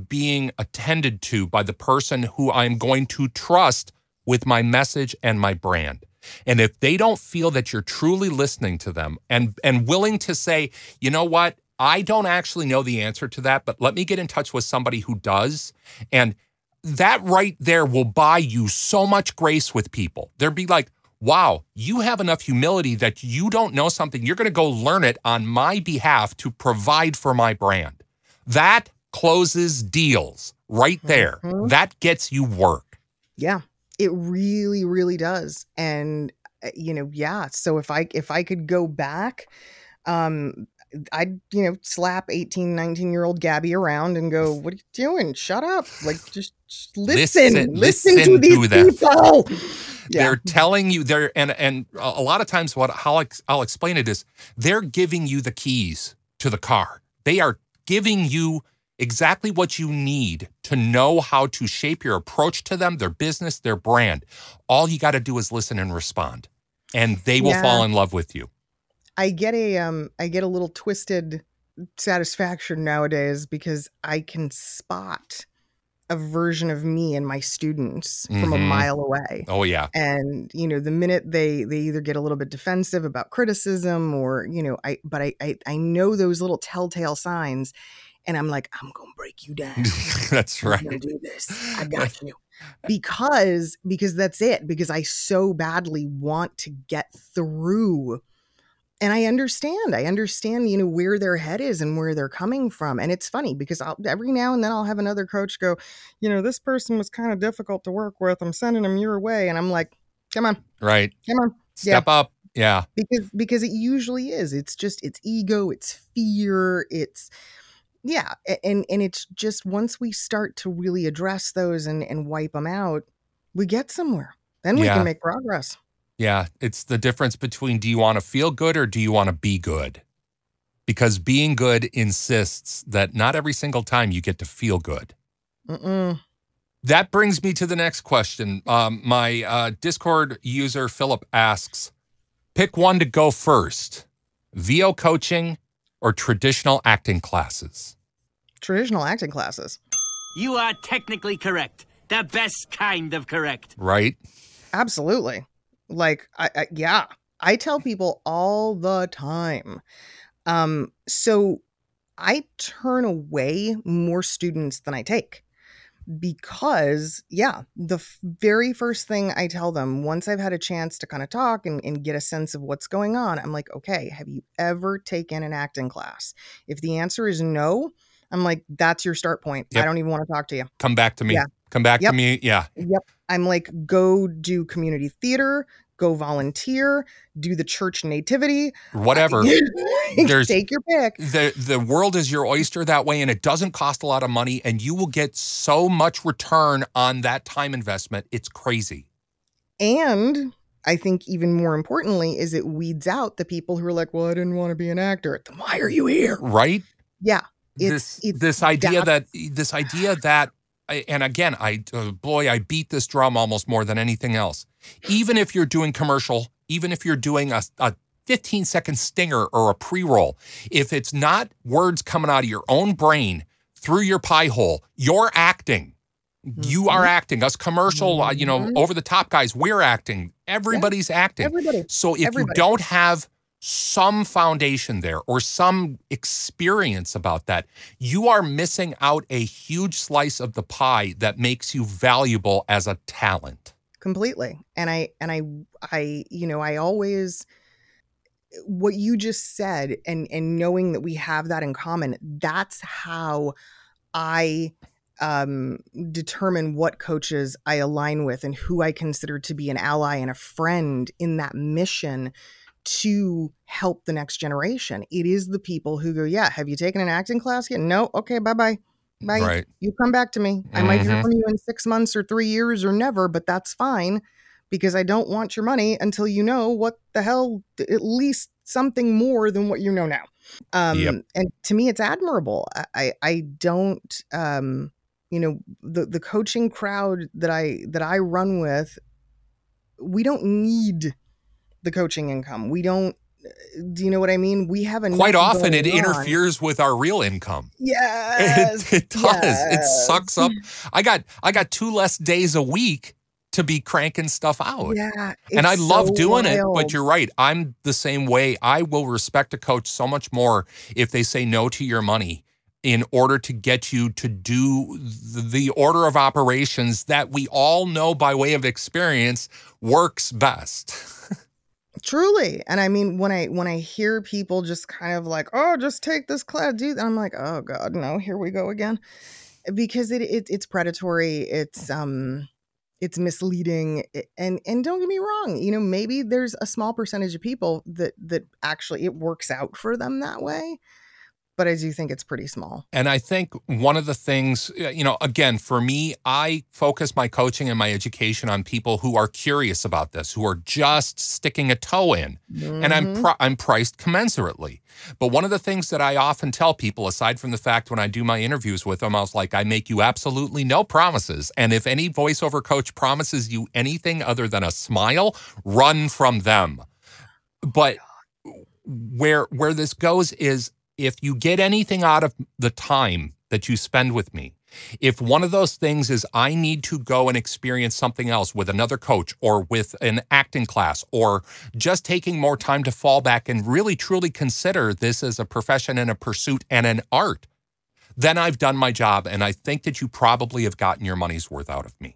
being attended to by the person who I'm going to trust with my message and my brand. And if they don't feel that you're truly listening to them and and willing to say, "You know what? I don't actually know the answer to that, but let me get in touch with somebody who does." And that right there will buy you so much grace with people. They'll be like, wow, you have enough humility that you don't know something. You're going to go learn it on my behalf to provide for my brand. That closes deals right there. Mhm. That gets you work. Yeah, it really, really does. And uh, you know, yeah. So if I if I could go back, um, I'd you know slap 18, 19 year old Gabby around and go, "What are you doing? Shut up! Like just, just listen, Listen- listen, listen to these to people." Yeah. They're telling you they're and and a lot of times what how I'll, I'll explain it is they're giving you the keys to the car. They are giving you exactly what you need to know how to shape your approach to them, their business, their brand. All you got to do is listen and respond, and they will Yeah. fall in love with you. I get a um I get a little twisted satisfaction nowadays because I can spot a version of me and my students from a Mhm. mile away. Oh yeah, And you know, the minute they they either get a little bit defensive about criticism or, you know, I but I I, I know those little telltale signs and I'm like, I'm gonna break you down. [laughs] that's right. I'm gonna do this. I [laughs] got you. Because because that's it. Because I so badly want to get through. And I understand. I understand, you know, where their head is and where they're coming from. And it's funny because I'll every now and then I'll have another coach go, you know, this person was kind of difficult to work with. I'm sending them your way. And I'm like, come on, Right, come on. step up. Yeah, Because because it usually is. It's just it's ego, it's fear, it's yeah and and it's just once we start to really address those and and wipe them out we get somewhere then we Yeah. can make progress Yeah, it's the difference between do you want to feel good or do you want to be good? Because being good insists that not every single time you get to feel good. Mm-mm. That brings me to the next question. Um, my uh, Discord user, Philip, asks pick one to go first VO coaching or traditional acting classes? traditional acting classes You are technically correct. The best kind of correct. Right? absolutely like I, I yeah i tell people all the time um so i turn away more students than i take because yeah the f- very first thing i tell them once i've had a chance to kind of talk and, and get a sense of what's going on i'm like okay have you ever taken an acting class if the answer is no i'm like that's your start point i don't even want to talk to you Come back to me. Yeah. Come back Yep. to me. Yeah. Yep. I'm like, go do community theater, go volunteer, do the church nativity, Whatever. [laughs] There's- take your pick. the the world is your oyster that way and it doesn't cost a lot of money and you will get so much return on that time investment it's crazy And I think even more importantly is it weeds out the people who are like, well, I didn't want to be an actor. Then why are you here? right Yeah. It's, this it's this idea that this idea that I- and again i uh, boy i beat this drum almost more than anything else. Even if you're doing commercial even if you're doing a, a 15 second stinger or a pre-roll if it's not words coming out of your own brain through your pie hole you're acting. You are acting. Us commercial uh, you know Mhm. over the top guys we're acting. Everybody's acting. Everybody. so if you don't have some foundation there or some experience about that, you are missing out a huge slice of the pie that makes you valuable as a talent. completely and i and i i you know i always what you just said and and knowing that we have that in common that's how i um determine what coaches i align with and who i consider to be an ally and a friend in that mission to help the next generation it is the people who go yeah have you taken an acting class yet no okay bye bye bye Right. you come back to me. I might hear Mhm. from you in six months or three years or never, but that's fine because I don't want your money until you know what the hell, at least something more than what you know now. Um, Yep. And to me, it's admirable. I, I, I don't, um, you know, the the coaching crowd that I that I run with, we don't need the coaching income. We don't. Do you know what I mean? We have enough. Quite often it on. interferes with our real income. Yes, [laughs] It, it does. It sucks up. I got I got two less days a week to be cranking stuff out. Yeah, and I love so doing it, but you're right. I'm the same way. I will respect a coach so much more if they say no to your money in order to get you to do the order of operations that we all know by way of experience works best. [laughs] truly. And I mean, when I when I hear people just kind of like, "Oh, just take this class, dude," I'm like, "Oh God, no, here we go again," because it, it it's predatory. It's um, it's misleading, and and don't get me wrong, you know, maybe there's a small percentage of people that that actually it works out for them that way, but I do think it's pretty small. And I think one of the things, uh, you know, again, for me, I focus my coaching and my education on people who are curious about this, who are just sticking a toe in. and I'm Mhm. pri- I'm priced commensurately. But one of the things that I often tell people, aside from the fact when I do my interviews with them, I was like, I make you absolutely no promises, and if any voiceover coach promises you anything other than a smile, run from them. But where where this goes is if you get anything out of the time that you spend with me if one of those things is I need to go and experience something else with another coach or with an acting class or just taking more time to fall back and really truly consider this as a profession and a pursuit and an art, then I've done my job. And I think that you probably have gotten your money's worth out of me.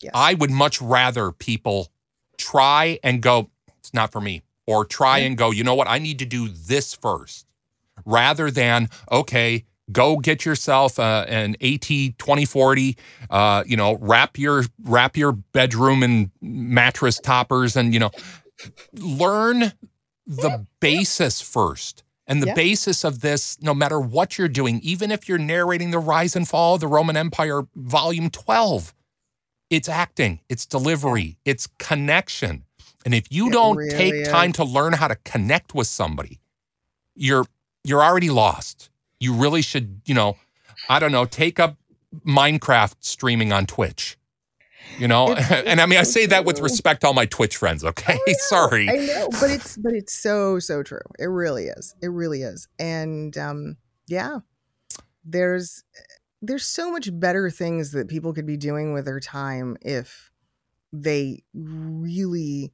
Yes. I would much rather people try and go, it's not for me, or try mm-hmm. and go, you know what, I need to do this first, rather than, okay, go get yourself uh, an AT 2040, uh, you know, wrap your wrap your bedroom in mattress toppers and, you know, learn the basis first. And the Yeah. basis of this, no matter what you're doing, even if you're narrating the rise and fall of the Roman Empire, volume 12, it's acting, it's delivery, it's connection. And if you It don't really take time is. to learn how to connect with somebody, you're you're already lost. You really should, you know, I don't know, take up Minecraft streaming on Twitch. You know, It's- [laughs] and I mean, I it's so say that with respect to all my Twitch friends. Okay, [laughs] sorry. I know, but it's but it's so so true. It really is. It really is. And um yeah. There's there's so much better things that people could be doing with their time if they really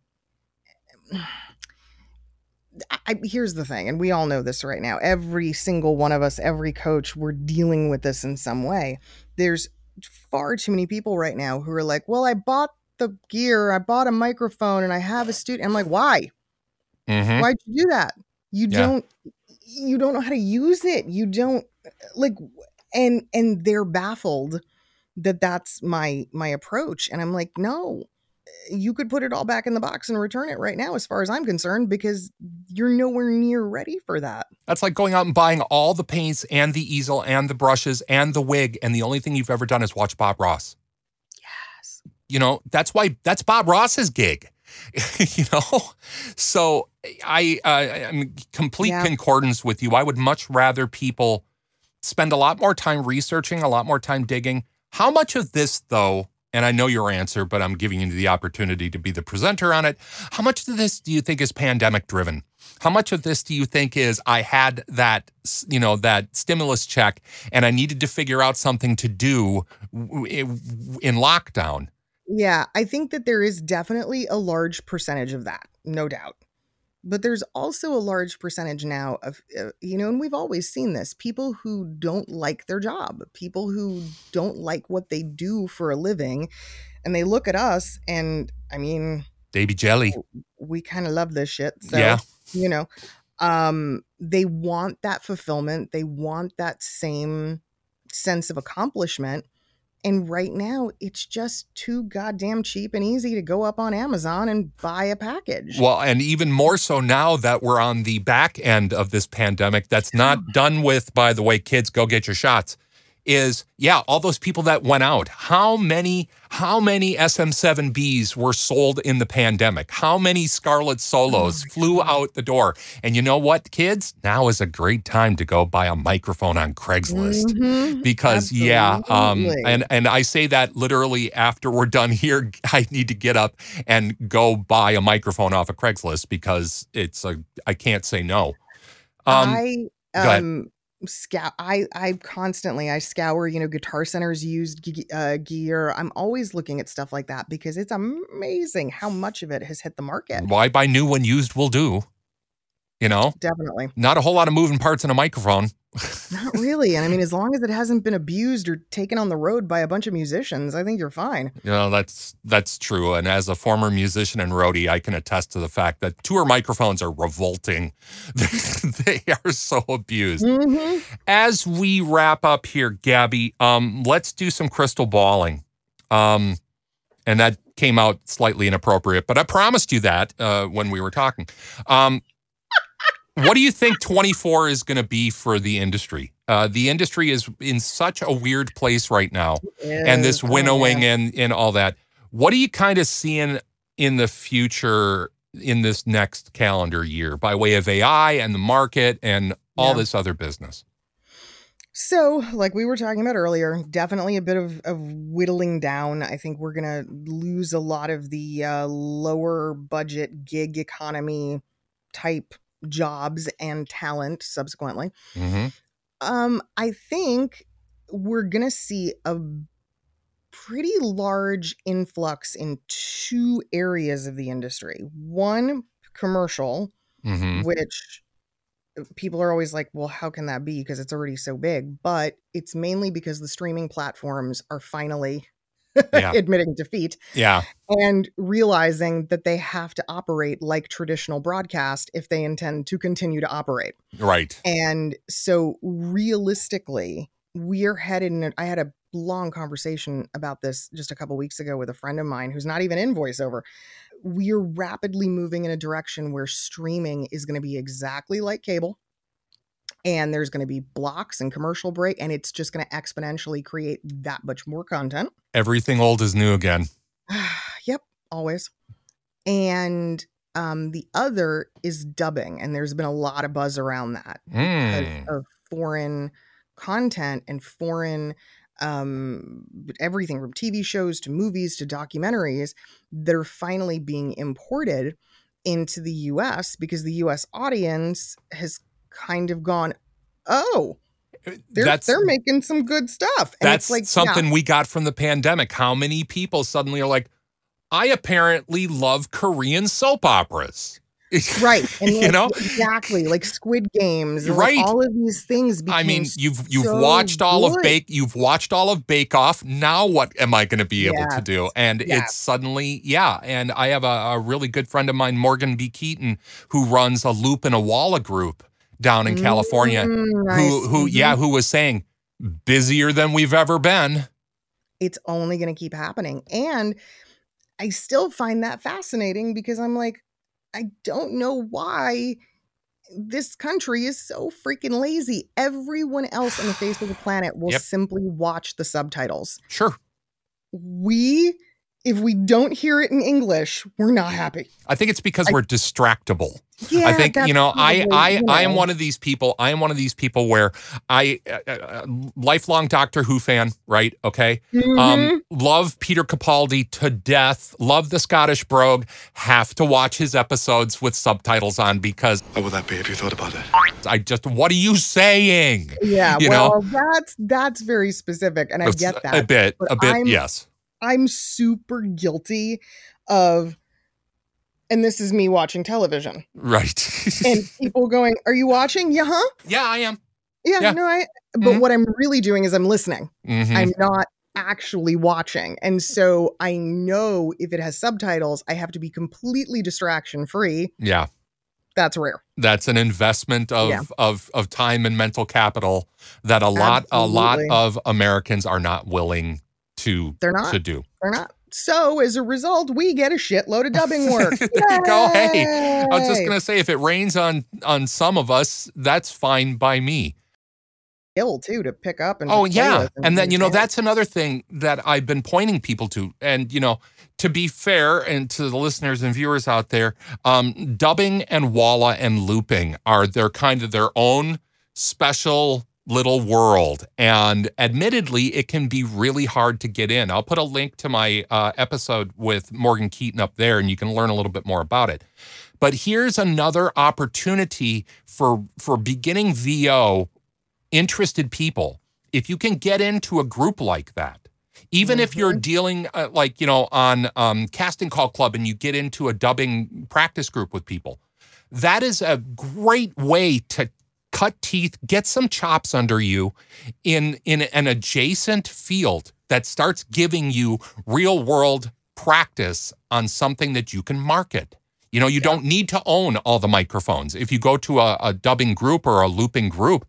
I, here's the thing, and we all know this right now. Every single one of us, every coach, we're dealing with this in some way. There's far too many people right now who are like, well, I bought the gear, I bought a microphone, and I have a student." I'm like, why? Mhm. Why'd you do that? You Yeah. don't you don't know how to use it. You don't like and and they're baffled that that's my my approach and I'm like, "No. You could put it all back in the box and return it right now as far as I'm concerned because you're nowhere near ready for that." That's like going out and buying all the paints and the easel and the brushes and the wig, and the only thing you've ever done is watch Bob Ross. Yes. You know, that's why that's Bob Ross's gig. [laughs] you know, so I uh, I'm complete Yeah. concordance with you. I would much rather people spend a lot more time researching, a lot more time digging. How much of this, though, and I know your answer, but I'm giving you the opportunity to be the presenter on it. How much of this do you think is pandemic driven? How much of this do you think is I had that, you know, that stimulus check and I needed to figure out something to do in lockdown? Yeah, I think that there is definitely a large percentage of that, no doubt. But there's also a large percentage now of, uh, you know, and we've always seen this people who don't like their job, people who don't like what they do for a living. And they look at us, and I mean, baby Jelly. we kind of love this shit. So, Yeah. you know, um, they want that fulfillment, they want that same sense of accomplishment. And right now, it's just too goddamn cheap and easy to go up on Amazon and buy a package. Well, and even more so now that we're on the back end of this pandemic, that's not done with, by the way, kids, go get your shots. Is yeah, all those people that went out. How many, how many SM7Bs were sold in the pandemic? How many Scarlett Solos flew out the door? And you know what, kids? Now is a great time to go buy a microphone on Craigslist Mhm. because yeah um and and i say that literally after we're done here [laughs] i need to get up and go buy a microphone off of craigslist because it's a i can't say no um I um scour I I constantly I scour you know Guitar Center's used uh, gear. I'm always looking at stuff like that because it's amazing how much of it has hit the market. why buy new when used will do you know Definitely. not a whole lot of moving parts in a microphone Not really. And I mean, [laughs] as long as it hasn't been abused or taken on the road by a bunch of musicians, I think you're fine. you know that's that's true and as a former musician and roadie i can attest to the fact that tour microphones are revolting [laughs] they are so abused Mhm. as we wrap up here, Gabby, um, let's do some crystal balling. Um, and that came out slightly inappropriate, but I promised you that uh, when we were talking. Um, what do you think 24 is going to be for the industry? Uh, the industry is in such a weird place right now, and this. Oh, winnowing yeah. and and all that. What are you kind of seeing in the future in this next calendar year by way of AI and the market and all Yeah. this other business? So, like we were talking about earlier, definitely a bit of, of whittling down. I think we're going to lose a lot of the uh, lower budget gig economy type jobs and talent subsequently. Mm-hmm. Um, I think we're going to see a pretty large influx in two areas of the industry. One, commercial, Mm-hmm. which uh, people are always like, well, how can that be? Because it's already so big. But it's mainly because the streaming platforms are finally Yeah. [laughs] admitting defeat Yeah. and realizing that they have to operate like traditional broadcast if they intend to continue to operate. Right. And so realistically, we're headed in. I had a long conversation about this just a couple weeks ago with a friend of mine who's not even in voiceover. We're rapidly moving in a direction where streaming is going to be exactly like cable. And there's going to be blocks and commercial break, and it's just going to exponentially create that much more content. Everything old is new again. [sighs] yep, always. And um, the other is dubbing, and there's been a lot of buzz around that Mm. of foreign content and foreign um everything from TV shows to movies to documentaries that are finally being imported into the US because the US audience has kind of gone, "Oh, uh, they're that's they're making some good stuff." And that's it's like yeah, something we got from the pandemic. How many people suddenly are like, I apparently love Korean soap operas. right [laughs] and you know? exactly like squid games and, Right. like, all of these things I mean, you've you've so watched all of. Bake you've watched all of Bake Off. Now what am I going to be able to do? And Yes. it's suddenly yeah. And I have a, a really good friend of mine, Morgan B. Keaton, who runs a Loop and a Walla group down in California. Mm, nice. Who who Mhm. yeah, who was saying busier than we've ever been. it's only going to keep happening. And I still find that fascinating because I'm like, I don't know why this country is so freaking lazy. Everyone else on the face of the planet will Yep. simply watch the subtitles. Sure. We, if we don't hear it in English, we're not happy. I think it's because I- we're distractible. Yeah, I think you know I I you I am one of these people. I am one of these people where I uh, uh, lifelong Doctor Who fan, right? Okay. Mm-hmm. Um love Peter Capaldi to death. Love the Scottish brogue. Have to watch his episodes with subtitles on because How would that be if you thought about it? I just what are you saying? yeah, you know? well, that's that's very specific, and I It's get that. a bit, but a bit. I'm- yes. I'm super guilty of, and this is me watching television Right. and [laughs] people going, "Are you watching? Yeah, huh? yeah, I am. Yeah, Yeah. no, I." But Mhm. what I'm really doing is I'm listening. Mhm. I'm not actually watching, and so I know if it has subtitles, I have to be completely distraction free. yeah. That's rare. that's an investment of Yeah. of of time and mental capital that a lot a lot of Americans are not willing to They're not. to do. They're not. So as a result, we get a shitload of dubbing [laughs] work. There you go. Hey, I was just gonna say if it rains on on some of us, that's fine by me. ill too to pick up and Oh yeah, with and then you know that's another thing that I've been pointing people to, and you know, to be fair, and to the listeners and viewers out there, um, dubbing and walla and looping are they're kind of their own special little world, and admittedly, it can be really hard to get in. I'll put a link to my uh, episode with Morgan Keaton up there, and you can learn a little bit more about it. But here's another opportunity for for beginning VO interested people if you can get into a group like that even if you're dealing uh, like you know on um, casting call club and you get into a dubbing practice group with people that is a great way to cut teeth get some chops under you in in an adjacent field that starts giving you real world practice on something that you can market you know you don't need to own all the microphones if you go to a, a dubbing group or a looping group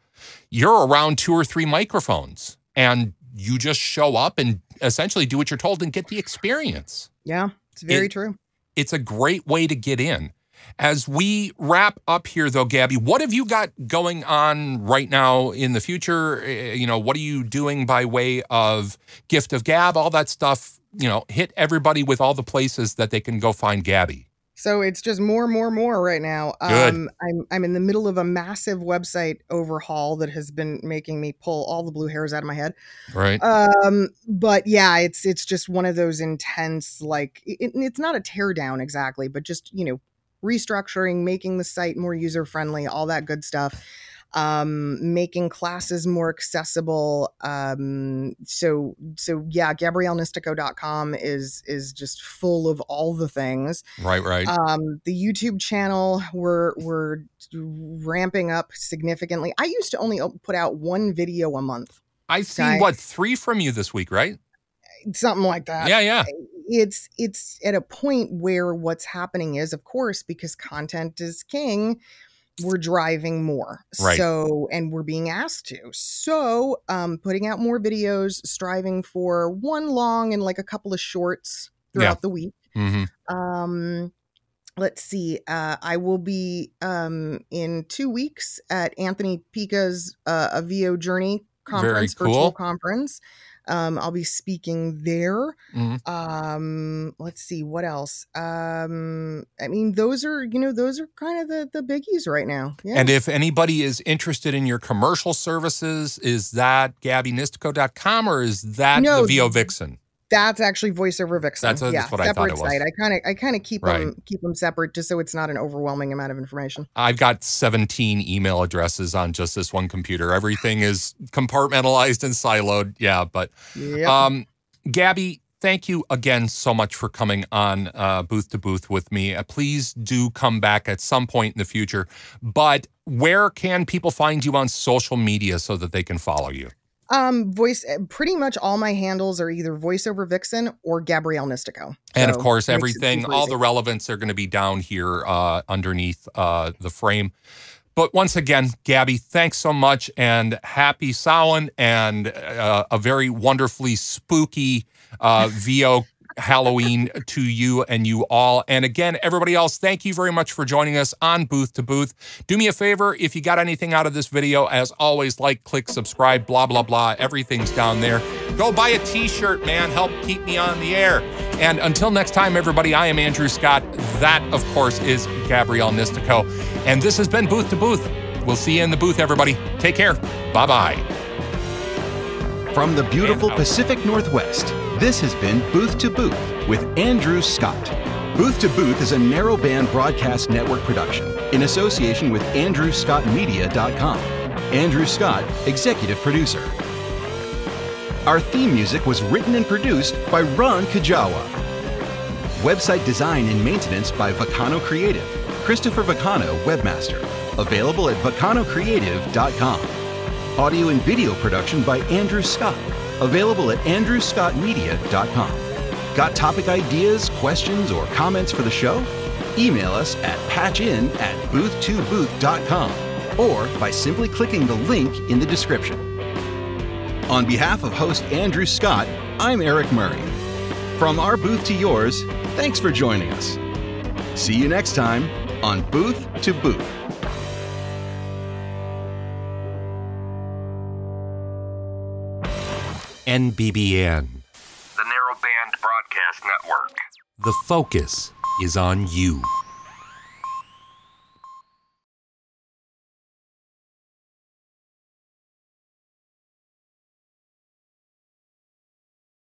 you're around two or three microphones and you just show up and essentially do what you're told and get the experience. Yeah, it's very It- true. It's a great way to get in. As we wrap up here, though, Gabby, what have you got going on right now in the future? Eh, You know, what are you doing by way of gift of Gab, all that stuff? You know, hit everybody with all the places that they can go find Gabby. So it's just more, more, more right now. Good. Um, I'm I'm in the middle of a massive website overhaul that has been making me pull all the blue hairs out of my head. Right. Um, but yeah, it's it's just one of those intense like it, it's not a teardown exactly, but just you know restructuring, making the site more user friendly, all that good stuff. Um, making classes more accessible. Um, so so yeah, GabrielleNistico.com is is just full of all the things. right, right. Um, the YouTube channel we're we're ramping up significantly. I used to only put out one video a month, I've seen, guy- what, three from you this week, right? something like that. yeah, yeah. It's it's at a point where what's happening is, of course, because content is king, we're driving more. Right. So and we're being asked to. So um putting out more videos, striving for one long and like a couple of shorts Yeah. throughout the week. hmm um let's see uh i will be um in two weeks at anthony pica's uh a vo journey conference cool. virtual conference um i'll be speaking there Mhm. um let's see what else um i mean those are you know those are kind of the the biggies right now yeah And if anybody is interested in your commercial services, is that GabbyNistico.com or is that No, the VO Vixen? That's actually voiceover vixen That's- that's yeah what I thought it was. site i kind of i kind of keep Right. them keep them separate just so it's not an overwhelming amount of information I've got 17 email addresses on just this one computer. Everything is compartmentalized and siloed. Yeah, but yeah um Gabby, thank you again so much for coming on uh, Booth to Booth with me. Uh, please do come back at some point in the future. But where can people find you on social media so that they can follow you? Um, voice. eh, Pretty much all my handles are either voiceover vixen or Gabrielle Nistico. And of course, everything, all the relevance are going to be down here uh, underneath uh, the frame. But once again, Gabby, thanks so much and happy Samhain and uh, a very wonderfully spooky uh, VO Halloween to you and you all. And again, everybody else, thank you very much for joining us on Booth to Booth. Do me a favor, if you got anything out of this video, as always, like, click, subscribe, blah, blah, blah. Everything's down there. Go buy a t shirt, man. Help keep me on the air. And until next time, everybody, I am Andrew Scott. That, of course, is Gabrielle Nistico. And this has been Booth to Booth. We'll see you in the booth, everybody. Take care. Bye bye. From the beautiful. Pacific Northwest, this has been Booth to Booth with Andrew Scott. Booth to Booth is a narrowband broadcast network production in association with AndrewScottMedia.com. Andrew Scott, executive producer. Our theme music was written and produced by Ron Kajawa. Website design and maintenance by Vacano Creative. Christopher Vacano, webmaster. Available at vacanocreative.com. Audio and video production by Andrew Scott. Available at andrewscottmedia.com. Got topic ideas, questions, or comments for the show? Email us at patchin at booth2booth.com or by simply clicking the link in the description. On behalf of host Andrew Scott, I'm Eric Murray. From our booth to yours, thanks for joining us. See you next time on Booth to Booth. NBBN. The Narrowband Broadcast Network. The focus is on you.